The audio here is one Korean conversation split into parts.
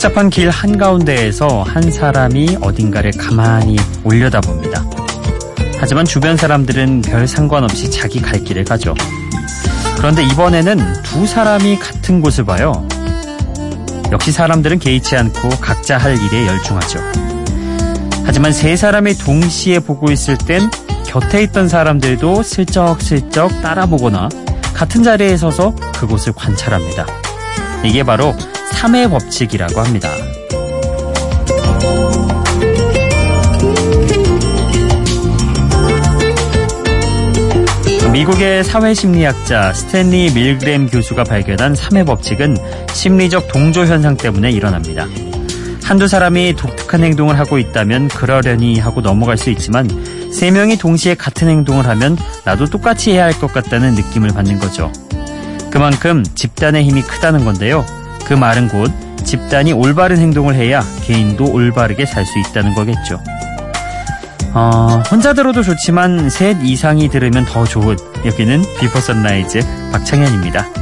복잡한 길 한가운데에서 한 사람이 어딘가를 가만히 올려다봅니다. 하지만 주변 사람들은 별 상관없이 자기 갈 길을 가죠. 그런데 이번에는 두 사람이 같은 곳을 봐요. 역시 사람들은 개의치 않고 각자 할 일에 열중하죠. 하지만 세 사람이 동시에 보고 있을 땐 곁에 있던 사람들도 슬쩍슬쩍 따라보거나 같은 자리에 서서 그곳을 관찰합니다. 이게 바로 3의 법칙이라고 합니다. 미국의 사회심리학자 스탠리 밀그램 교수가 발견한 3의 법칙은 심리적 동조 현상 때문에 일어납니다. 한두 사람이 독특한 행동을 하고 있다면 그러려니 하고 넘어갈 수 있지만 세 명이 동시에 같은 행동을 하면 나도 똑같이 해야 할 것 같다는 느낌을 받는 거죠. 그만큼 집단의 힘이 크다는 건데요. 그 말은 곧 집단이 올바른 행동을 해야 개인도 올바르게 살 수 있다는 거겠죠. 어, 혼자 들어도 좋지만 셋 이상이 들으면 더 좋은 여기는 비포 선라이즈 박창현입니다.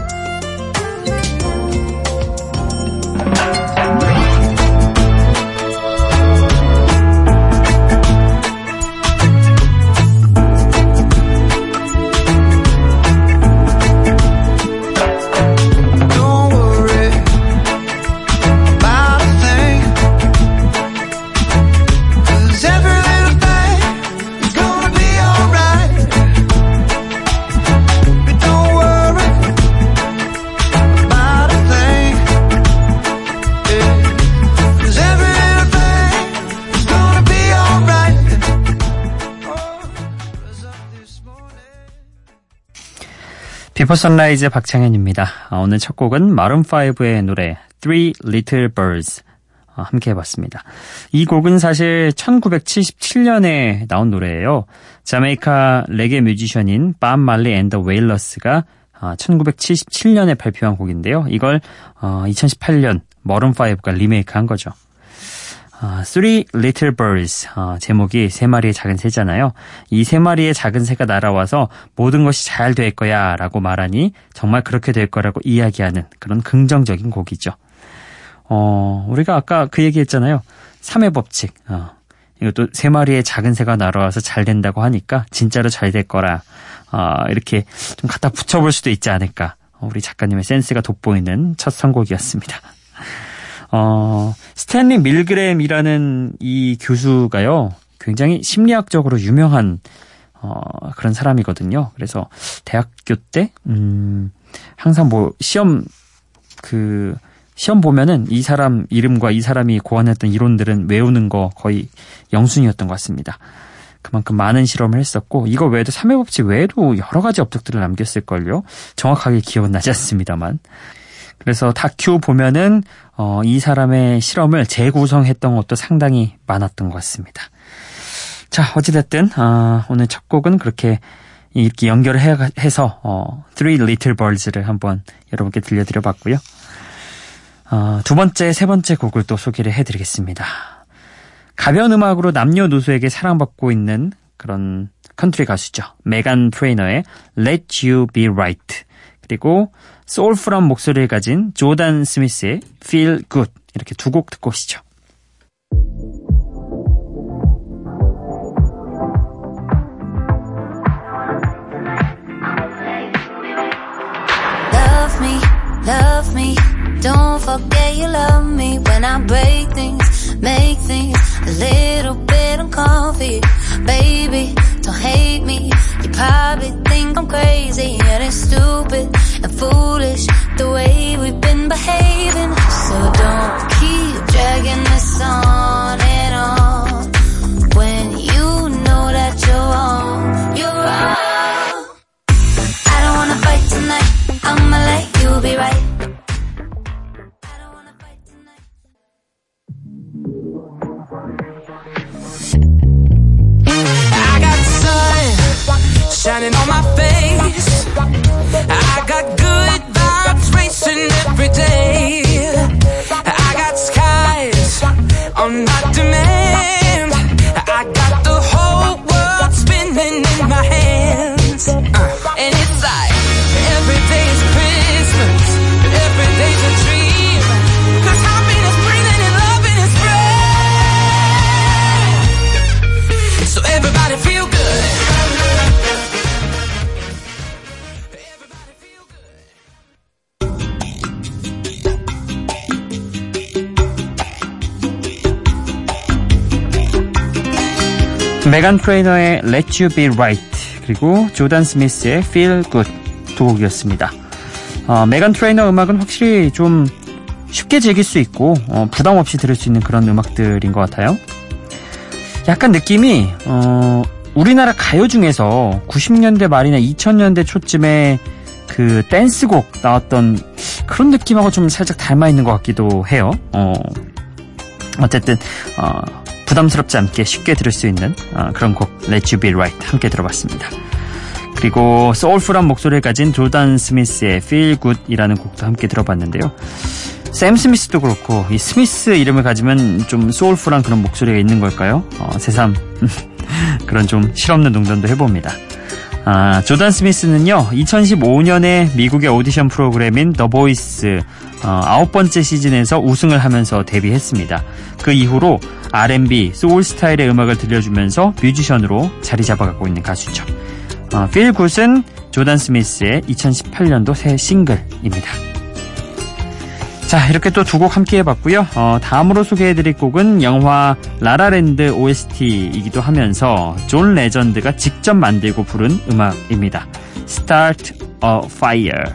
비포 선라이즈 박창현입니다. 아, 오늘 첫 곡은 마룬5의 노래 Three Little Birds 아, 함께 해봤습니다. 이 곡은 사실 1977년에 나온 노래예요. 자메이카 레게 뮤지션인 밥 말리 앤 더 웨일러스가 1977년에 발표한 곡인데요. 이걸 2018년 마룬5가 리메이크한 거죠. 아, Three Little Birds 어, 제목이 세 마리의 작은 새잖아요. 이 세 마리의 작은 새가 날아와서 모든 것이 잘 될 거야 라고 말하니 정말 그렇게 될 거라고 이야기하는 그런 긍정적인 곡이죠. 어, 우리가 아까 그 얘기 했잖아요. 3의 법칙. 어, 이것도 세 마리의 작은 새가 날아와서 잘 된다고 하니까 진짜로 잘 될 거라 어, 이렇게 좀 갖다 붙여볼 수도 있지 않을까. 우리 작가님의 센스가 돋보이는 첫 선곡이었습니다. 어, 스탠리 밀그램이라는 이 교수가요, 굉장히 심리학적으로 유명한, 어, 그런 사람이거든요. 그래서 대학교 때, 음, 항상 뭐, 시험, 그, 시험 보면은 이 사람 이름과 이 사람이 고안했던 이론들은 외우는 거 거의 영순이었던 것 같습니다. 그만큼 많은 실험을 했었고 이거 외에도 3회 법칙 외에도 여러 가지 업적들을 남겼을걸요. 정확하게 기억은 나지 않습니다만. 그래서 다큐 보면은 어, 이 사람의 실험을 재구성했던 것도 상당히 많았던 것 같습니다. 자, 어찌됐든 어, 오늘 첫 곡은 그렇게 이렇게 연결을 해, 해서 어, Three Little Birds를 한번 여러분께 들려드려 봤고요. 어, 두 번째, 세 번째 곡을 또 소개를 해드리겠습니다. 가벼운 음악으로 남녀노소에게 사랑받고 있는 그런 컨트리 가수죠. 메간 트레이너의 Let You Be Right 그리고 soulful한 목소리를 가진 조단 스미스의 Feel Good 이렇게 두 곡 듣고 오시죠. Love me, love me. Don't forget you love me when I break things, make things a little bit uncomfy. Baby, don't hate me. You probably think I'm crazy and it's stupid and foolish the way we've been behaving. So don't keep dragging this on and on 메간 트레이너의 Let You Be Right 그리고 조단 스미스의 Feel Good 두 곡이었습니다. 어, 메간 트레이너 음악은 확실히 좀 쉽게 즐길 수 있고 어, 부담 없이 들을 수 있는 그런 음악들인 것 같아요. 약간 느낌이 어, 우리나라 가요 중에서 90년대 말이나 2000년대 초쯤에 그 댄스곡 나왔던 그런 느낌하고 좀 살짝 닮아 있는 것 같기도 해요. 어, 어쨌든 어, 부담스럽지 않게 쉽게 들을 수 있는 어, 그런 곡 Let You Be Right 함께 들어봤습니다. 그리고 soulful한 목소리를 가진 조단 스미스의 Feel Good이라는 곡도 함께 들어봤는데요. 샘 스미스도 그렇고 이 스미스 이름을 가지면 좀 soulful한 그런 목소리가 있는 걸까요? 어, 새삼 그런 좀 실없는 농담도 해봅니다. 아, 조단 스미스는요, 2015년에 미국의 오디션 프로그램인 더 보이스 어, 아홉 번째 시즌에서 우승을 하면서 데뷔했습니다. 그 이후로 R&B, 소울 스타일의 음악을 들려주면서 뮤지션으로 자리 잡아가고 있는 가수죠. 어, Feel Good은 조단 스미스의 2018년도 새 싱글입니다. 자, 이렇게 또 두 곡 함께 해봤고요. 어, 다음으로 소개해드릴 곡은 영화 라라랜드 OST이기도 하면서 존 레전드가 직접 만들고 부른 음악입니다. Start a Fire.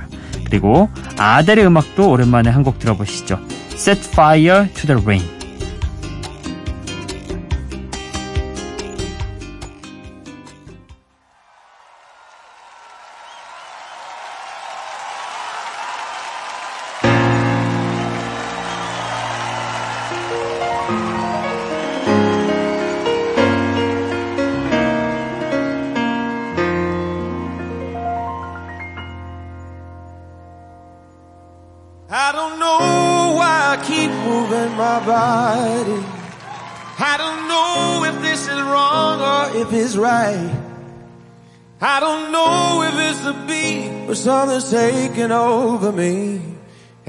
그리고 아델의 음악도 오랜만에 한 곡 들어보시죠. Set Fire to the Rain.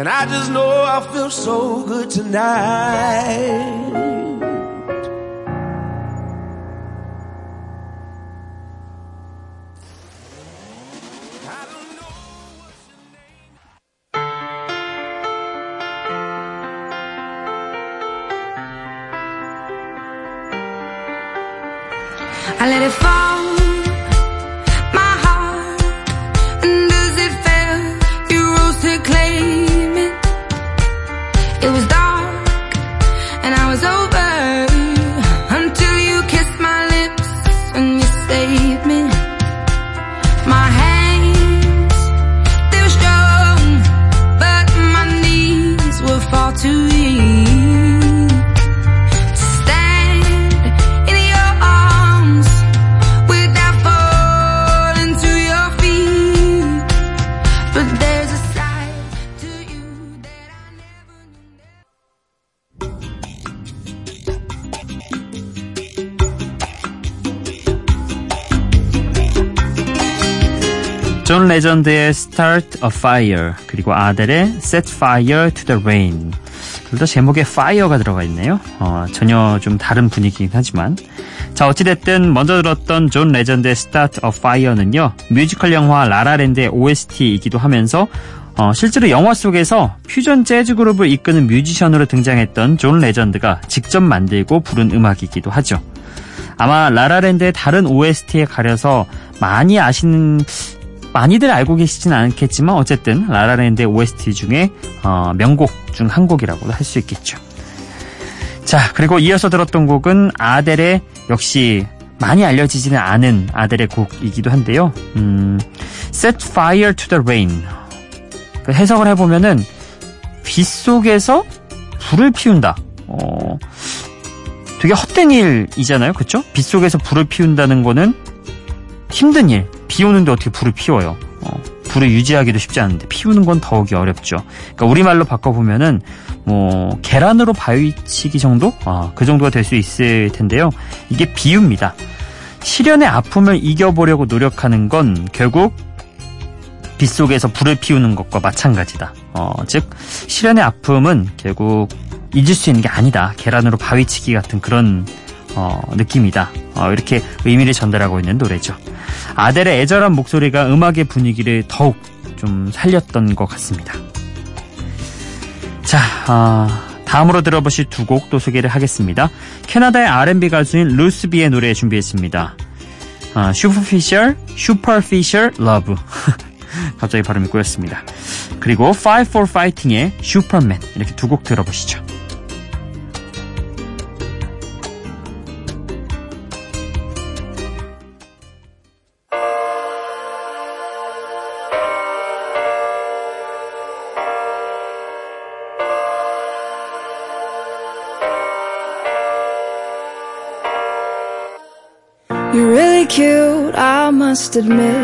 And I just know I feel so good tonight. I let it fall. 레전드의 Start a Fire 그리고 아델의 Set Fire to the Rain 둘 다 제목에 Fire가 들어가 있네요. 어, 전혀 좀 다른 분위기긴 하지만 자 어찌됐든 먼저 들었던 존 레전드의 Start a Fire는요 뮤지컬 영화 라라랜드의 OST이기도 하면서 어, 실제로 영화 속에서 퓨전 재즈 그룹을 이끄는 뮤지션으로 등장했던 존 레전드가 직접 만들고 부른 음악이기도 하죠. 아마 라라랜드의 다른 OST에 가려서 많이 아시는 많이들 알고 계시진 않겠지만 어쨌든 라라랜드의 OST 중에 어, 명곡 중 한 곡이라고도 할 수 있겠죠. 자 그리고 이어서 들었던 곡은 아델의 역시 많이 알려지지는 않은 아델의 곡이기도 한데요. 음, Set Fire to the Rain 그 해석을 해보면은 빗속에서 불을 피운다. 어, 되게 헛된 일이잖아요. 그쵸? 빗속에서 불을 피운다는 거는 힘든 일. 비 오는데 어떻게 불을 피워요? 어, 불을 유지하기도 쉽지 않은데 피우는 건 더욱이 어렵죠. 그러니까 우리말로 바꿔보면은 뭐 계란으로 바위치기 정도? 아, 그 정도가 될 수 있을 텐데요. 이게 비유입니다. 시련의 아픔을 이겨보려고 노력하는 건 결국 빗속에서 불을 피우는 것과 마찬가지다. 어, 즉 실연의 아픔은 결국 잊을 수 있는 게 아니다. 계란으로 바위치기 같은 그런 어, 느낌이다. 어, 이렇게 의미를 전달하고 있는 노래죠. 아델의 애절한 목소리가 음악의 분위기를 더욱 좀 살렸던 것 같습니다. 자, 어, 다음으로 들어보실 두 곡 또 소개를 하겠습니다. 캐나다의 R&B 가수인 루스 비의 노래 준비했습니다. 아, Superficial, Superficial Love. 갑자기 발음이 꼬였습니다. 그리고 Five for Fighting의 슈퍼맨 이렇게 두 곡 들어보시죠. Cute, I must admit.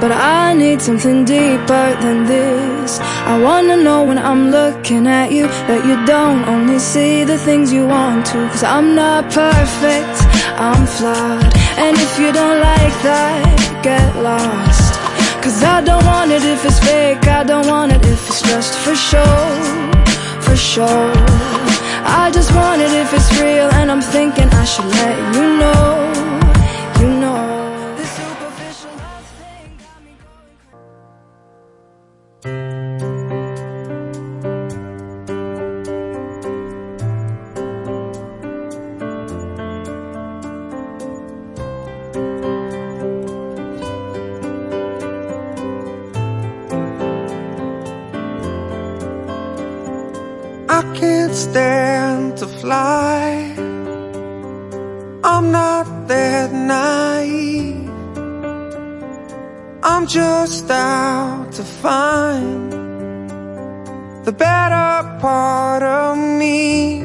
But I need something deeper than this. I wanna know when I'm looking at you that you don't only see the things you want to. Cause I'm not perfect, I'm flawed. And if you don't like that, get lost. Cause I don't want it if it's fake, I don't want it if it's just for show, for sure. I just want it if it's real, and I'm thinking I should let you know. lost out to find the better part of me.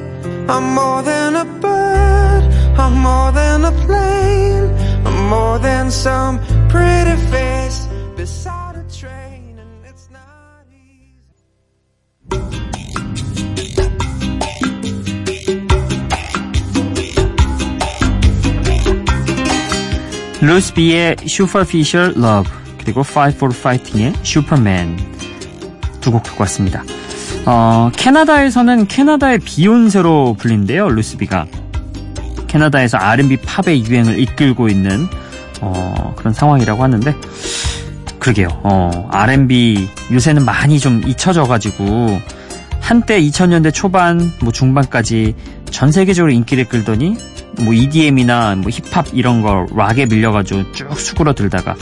I'm more than a bird, I'm more than a plane, I'm more than some pretty face beside a train, and it's not easy. Louis Bier, superficial, Love. 그리고 Five for Fighting의 슈퍼맨 두 곡 듣고 왔습니다. 어, 캐나다에서는 캐나다의 비욘세로 불린대요. 루스비가 캐나다에서 R&B 팝의 유행을 이끌고 있는 어, 그런 상황이라고 하는데 그러게요. 어, R&B 요새는 많이 좀 잊혀져가지고 한때 2000년대 초반 뭐 중반까지 전 세계적으로 인기를 끌더니 뭐 EDM이나 뭐 힙합 이런 거 락에 밀려가지고 쭉 수그러들다가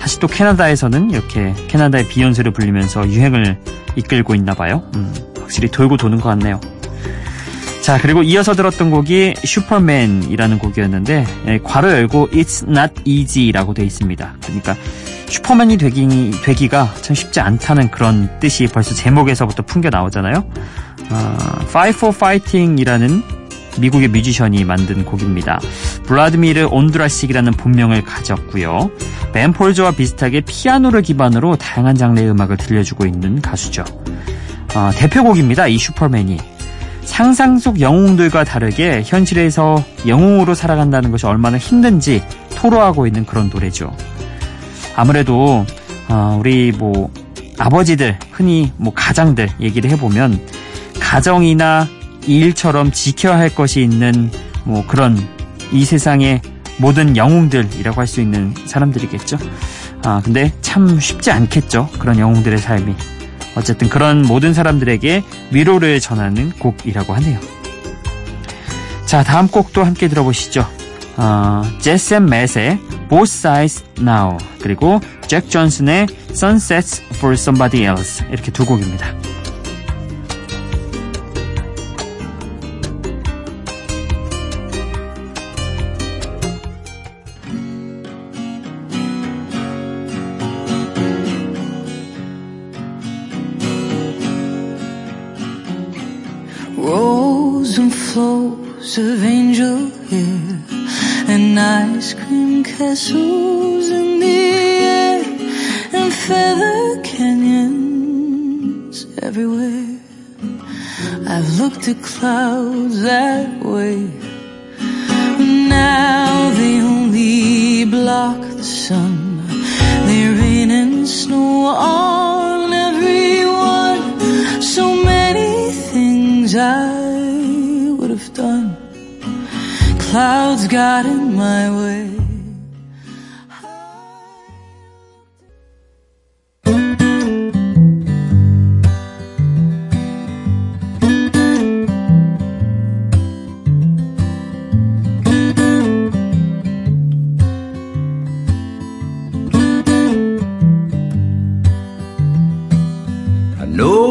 다시 또 캐나다에서는 이렇게 캐나다의 비욘세를 불리면서 유행을 이끌고 있나 봐요. 음, 확실히 돌고 도는 것 같네요. 자 그리고 이어서 들었던 곡이 슈퍼맨이라는 곡이었는데 예, 괄호 열고 It's not easy라고 되어 있습니다. 그러니까 슈퍼맨이 되기, 되기가 참 쉽지 않다는 그런 뜻이 벌써 제목에서부터 풍겨 나오잖아요. 어, Five for Fighting이라는 미국의 뮤지션이 만든 곡입니다. 블라드미르 온드라식이라는 본명을 가졌고요. 벤폴즈와 비슷하게 피아노를 기반으로 다양한 장르의 음악을 들려주고 있는 가수죠. 어, 대표곡입니다. 이 슈퍼맨이. 상상 속 영웅들과 다르게 현실에서 영웅으로 살아간다는 것이 얼마나 힘든지 토로하고 있는 그런 노래죠. 아무래도 어, 우리 뭐 아버지들 흔히 뭐 가장들 얘기를 해보면 가정이나 일처럼 지켜야 할 것이 있는 뭐 그런 이 세상의 모든 영웅들이라고 할 수 있는 사람들이겠죠. 아 근데 참 쉽지 않겠죠. 그런 영웅들의 삶이. 어쨌든 그런 모든 사람들에게 위로를 전하는 곡이라고 하네요. 자 다음 곡도 함께 들어보시죠. 어, 제샘 맷의 Both Sides Now 그리고 잭 존슨의 Sunsets for Somebody Else 이렇게 두 곡입니다. Castles in the air and feather canyons everywhere. I've looked at clouds that way. Now they only block the sun. They rain and snow on everyone. So many things I would have done. Clouds got in my way.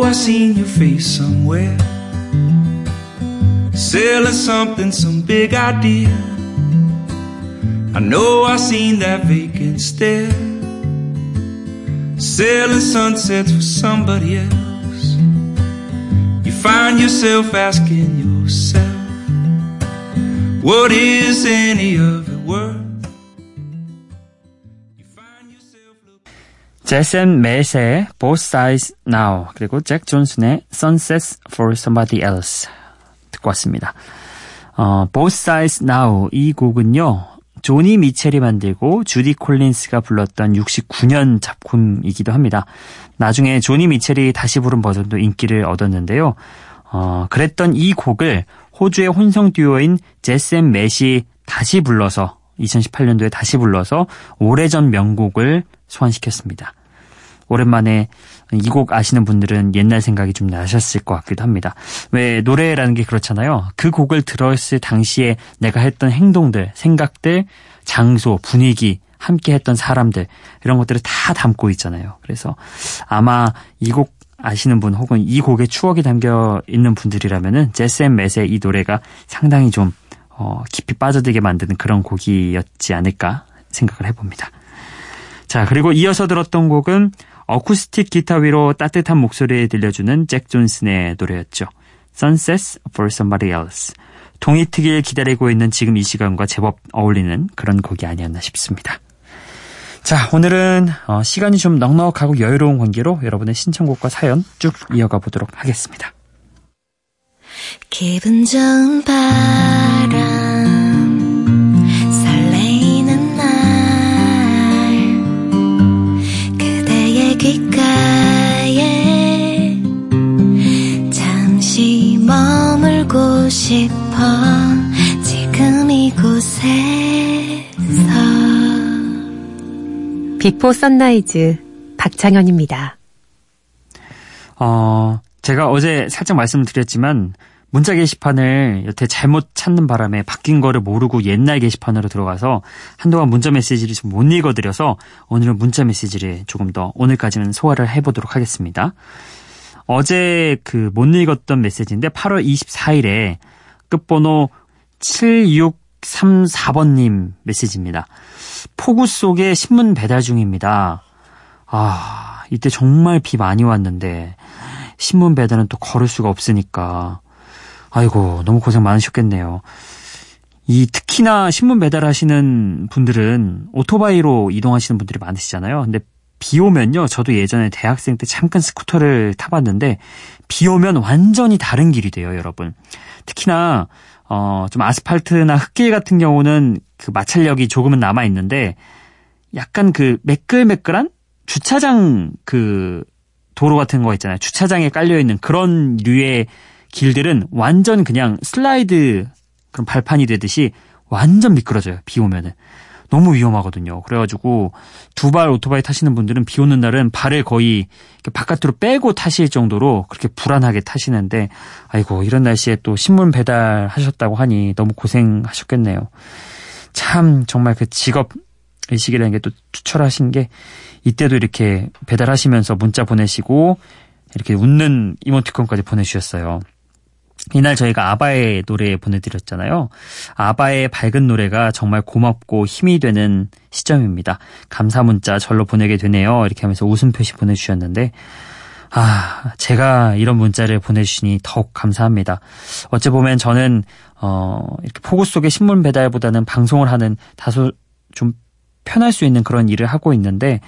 I seen your face somewhere. Selling something, some big idea. I know I seen that vacant stare. Selling sunsets for somebody else. You find yourself asking yourself, what is any of 제센 맷의 Both Sides Now 그리고 잭 존슨의 Sunsets for Somebody Else 듣고 왔습니다. 어, Both Sides Now 이 곡은요. 조니 미첼이 만들고 주디 콜린스가 불렀던 69년 작품이기도 합니다. 나중에 조니 미첼이 다시 부른 버전도 인기를 얻었는데요. 어, 그랬던 이 곡을 호주의 혼성 듀오인 제센 맷이 다시 불러서 2018년도에 다시 불러서 오래전 명곡을 소환시켰습니다. 오랜만에 이 곡 아시는 분들은 옛날 생각이 좀 나셨을 것 같기도 합니다. 왜 노래라는 게 그렇잖아요. 그 곡을 들었을 당시에 내가 했던 행동들, 생각들, 장소, 분위기, 함께 했던 사람들 이런 것들을 다 담고 있잖아요. 그래서 아마 이곡 아시는 분 혹은 이 곡에 추억이 담겨 있는 분들이라면은 제스 앤 맷의 이 노래가 상당히 좀 어, 깊이 빠져들게 만드는 그런 곡이었지 않을까 생각을 해봅니다. 자, 그리고 이어서 들었던 곡은 어쿠스틱 기타 위로 따뜻한 목소리에 들려주는 잭 존슨의 노래였죠. Sunsets for Somebody Else. 동이특일 기다리고 있는 지금 이 시간과 제법 어울리는 그런 곡이 아니었나 싶습니다. 자, 오늘은 어, 시간이 좀 넉넉하고 여유로운 관계로 여러분의 신청곡과 사연 쭉 이어가 보도록 하겠습니다. 기분 좋은 바람 싶어 지금 이곳에서 비포 선라이즈 박창현입니다. 어, 제가 어제 살짝 말씀드렸지만 문자 게시판을 여태 잘못 찾는 바람에 바뀐 거를 모르고 옛날 게시판으로 들어가서 한동안 문자 메시지를 좀 못 읽어드려서 오늘은 문자 메시지를 조금 더 오늘까지는 소화를 해보도록 하겠습니다. 어제 그 못 읽었던 메시지인데 8월 24일에 끝번호 7634번님 메시지입니다. 폭우 속에 신문 배달 중입니다. 아, 이때 정말 비 많이 왔는데 신문 배달은 또 걸을 수가 없으니까 아이고 너무 고생 많으셨겠네요. 이 특히나 신문 배달하시는 분들은 오토바이로 이동하시는 분들이 많으시잖아요. 근데 비 오면요. 저도 예전에 대학생 때 잠깐 스쿠터를 타봤는데 비 오면 완전히 다른 길이 돼요, 여러분. 특히나 어, 좀 아스팔트나 흙길 같은 경우는 그 마찰력이 조금은 남아 있는데 약간 그 매끌매끌한 주차장 그 도로 같은 거 있잖아요. 주차장에 깔려 있는 그런 류의 길들은 완전 그냥 슬라이드 그런 발판이 되듯이 완전 미끄러져요. 비 오면은. 너무 위험하거든요. 그래가지고 두 발 오토바이 타시는 분들은 비 오는 날은 발을 거의 바깥으로 빼고 타실 정도로 그렇게 불안하게 타시는데 아이고 이런 날씨에 또 신문 배달하셨다고 하니 너무 고생하셨겠네요. 참 정말 그 직업 의식이라는 게또 투철하신 게 이때도 이렇게 배달하시면서 문자 보내시고 이렇게 웃는 이모티콘까지 보내주셨어요. 이날 저희가 아바의 노래 보내드렸잖아요. 아바의 밝은 노래가 정말 고맙고 힘이 되는 시점입니다. 감사 문자 절로 보내게 되네요. 이렇게 하면서 웃음 표시 보내주셨는데, 아, 제가 이런 문자를 보내주시니 더욱 감사합니다. 어찌 보면 저는, 어, 이렇게 폭우 속의 신문 배달보다는 방송을 하는 다소 좀 편할 수 있는 그런 일을 하고 있는데,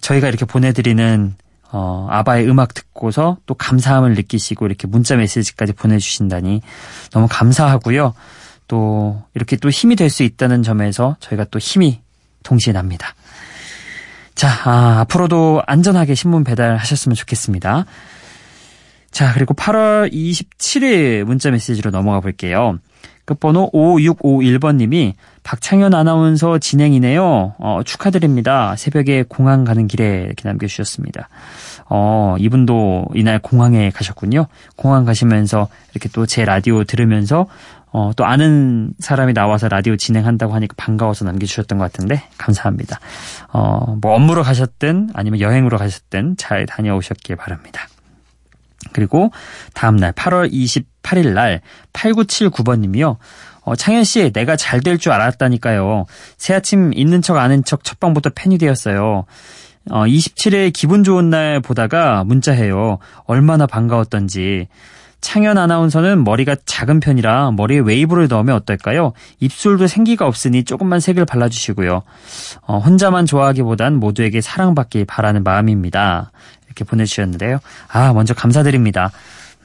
저희가 이렇게 보내드리는 어, 아바의 음악 듣고서 또 감사함을 느끼시고 이렇게 문자 메시지까지 보내주신다니 너무 감사하고요. 또 이렇게 또 힘이 될 수 있다는 점에서 저희가 또 힘이 동시에 납니다. 자, 아, 앞으로도 안전하게 신문 배달하셨으면 좋겠습니다. 자, 그리고 8월 27일 문자 메시지로 넘어가 볼게요. 끝번호 5651번님이 박창현 아나운서 진행이네요. 어, 축하드립니다. 새벽에 공항 가는 길에 이렇게 남겨주셨습니다. 어, 이분도 이날 공항에 가셨군요. 공항 가시면서 이렇게 또 제 라디오 들으면서 어, 또 아는 사람이 나와서 라디오 진행한다고 하니까 반가워서 남겨주셨던 것 같은데 감사합니다. 어, 뭐 업무로 가셨든 아니면 여행으로 가셨든 잘 다녀오셨길 바랍니다. 그리고 다음날 8월 28일 날 8979번님이요. 어, 창현 씨, 내가 잘 될 줄 알았다니까요. 새 아침 있는 척 아는 척 첫방부터 팬이 되었어요. 어, 27일 기분 좋은 날 보다가 문자해요. 얼마나 반가웠던지. 창현 아나운서는 머리가 작은 편이라 머리에 웨이브를 넣으면 어떨까요? 입술도 생기가 없으니 조금만 색을 발라주시고요. 어, 혼자만 좋아하기보단 모두에게 사랑받길 바라는 마음입니다. 이렇게 보내주셨는데요. 아, 먼저 감사드립니다.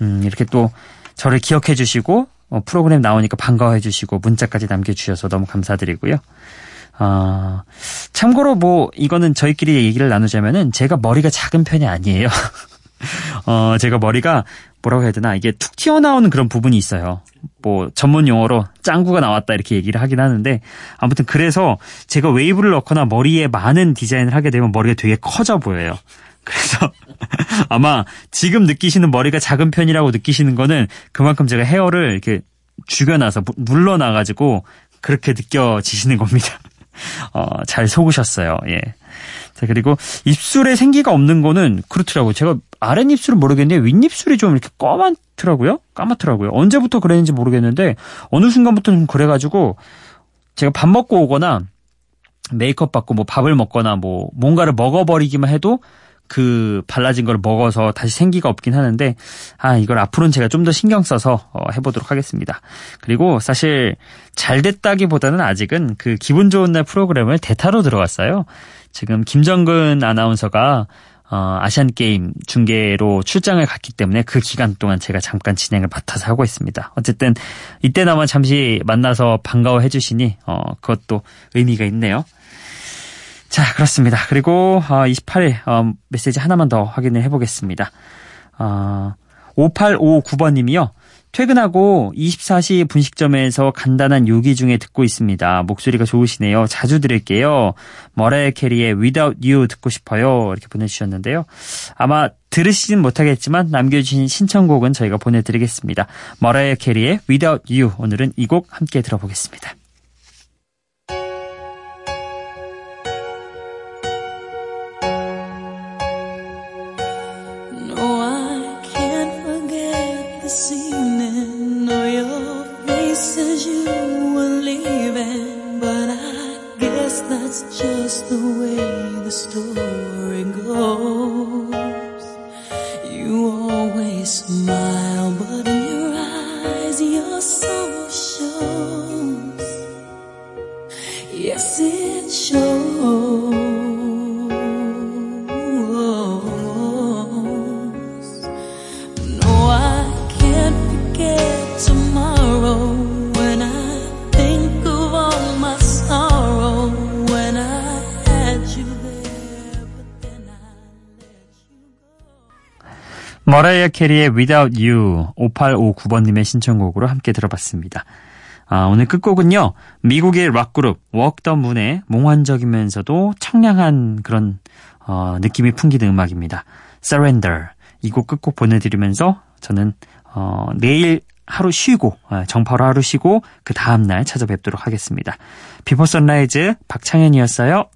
음, 이렇게 또 저를 기억해 주시고 어, 프로그램 나오니까 반가워해 주시고 문자까지 남겨주셔서 너무 감사드리고요. 아, 참고로 뭐 이거는 저희끼리 얘기를 나누자면은 제가 머리가 작은 편이 아니에요. 어, 제가 머리가 뭐라고 해야 되나 이게 툭 튀어나오는 그런 부분이 있어요. 뭐 전문 용어로 짱구가 나왔다 이렇게 얘기를 하긴 하는데 아무튼 그래서 제가 웨이브를 넣거나 머리에 많은 디자인을 하게 되면 머리가 되게 커져 보여요. 그래서 아마 지금 느끼시는 머리가 작은 편이라고 느끼시는 거는 그만큼 제가 헤어를 이렇게 죽여놔서 물러나가지고 그렇게 느껴지시는 겁니다. 어, 잘 속으셨어요. 예. 자, 그리고 입술에 생기가 없는 거는 그렇더라고요. 제가 아랫입술은 모르겠는데 윗입술이 좀 이렇게 까맣더라고요. 까맣더라고요. 언제부터 그랬는지 모르겠는데 어느 순간부터 좀 그래가지고 제가 밥 먹고 오거나 메이크업 받고 뭐 밥을 먹거나 뭐 뭔가를 먹어버리기만 해도 그 발라진 걸 먹어서 다시 생기가 없긴 하는데 아 이걸 앞으로는 제가 좀 더 신경 써서 어, 해보도록 하겠습니다. 그리고 사실 잘 됐다기보다는 아직은 그 기분 좋은 날 프로그램을 대타로 들어갔어요. 지금 김정근 아나운서가 어, 아시안 게임 중계로 출장을 갔기 때문에 그 기간 동안 제가 잠깐 진행을 맡아서 하고 있습니다. 어쨌든 이때나마 잠시 만나서 반가워해 주시니 어, 그것도 의미가 있네요. 자, 그렇습니다. 그리고 28일 어, 어, 메시지 하나만 더 확인을 해보겠습니다. 어, 5859번님이요. 퇴근하고 24시 분식점에서 간단한 요기 중에 듣고 있습니다. 목소리가 좋으시네요. 자주 들을게요. 머라이어 캐리의 Without You 듣고 싶어요. 이렇게 보내주셨는데요. 아마 들으시진 못하겠지만 남겨주신 신청곡은 저희가 보내드리겠습니다. 머라이어 캐리의 Without You 오늘은 이 곡 함께 들어보겠습니다. Just the way the story goes. You always smile, but in your eyes your soul shows. Yes, it shows. 머라이어 캐리의 Without You 5859번님의 신청곡으로 함께 들어봤습니다. 아, 오늘 끝곡은요. 미국의 락그룹 Walk the Moon의 몽환적이면서도 청량한 그런 어, 느낌이 풍기는 음악입니다. Surrender 이 곡 끝곡 보내드리면서 저는 어, 내일 하루 쉬고 어, 정파로 하루 쉬고 그 다음날 찾아뵙도록 하겠습니다. 비포 선라이즈 박창현이었어요.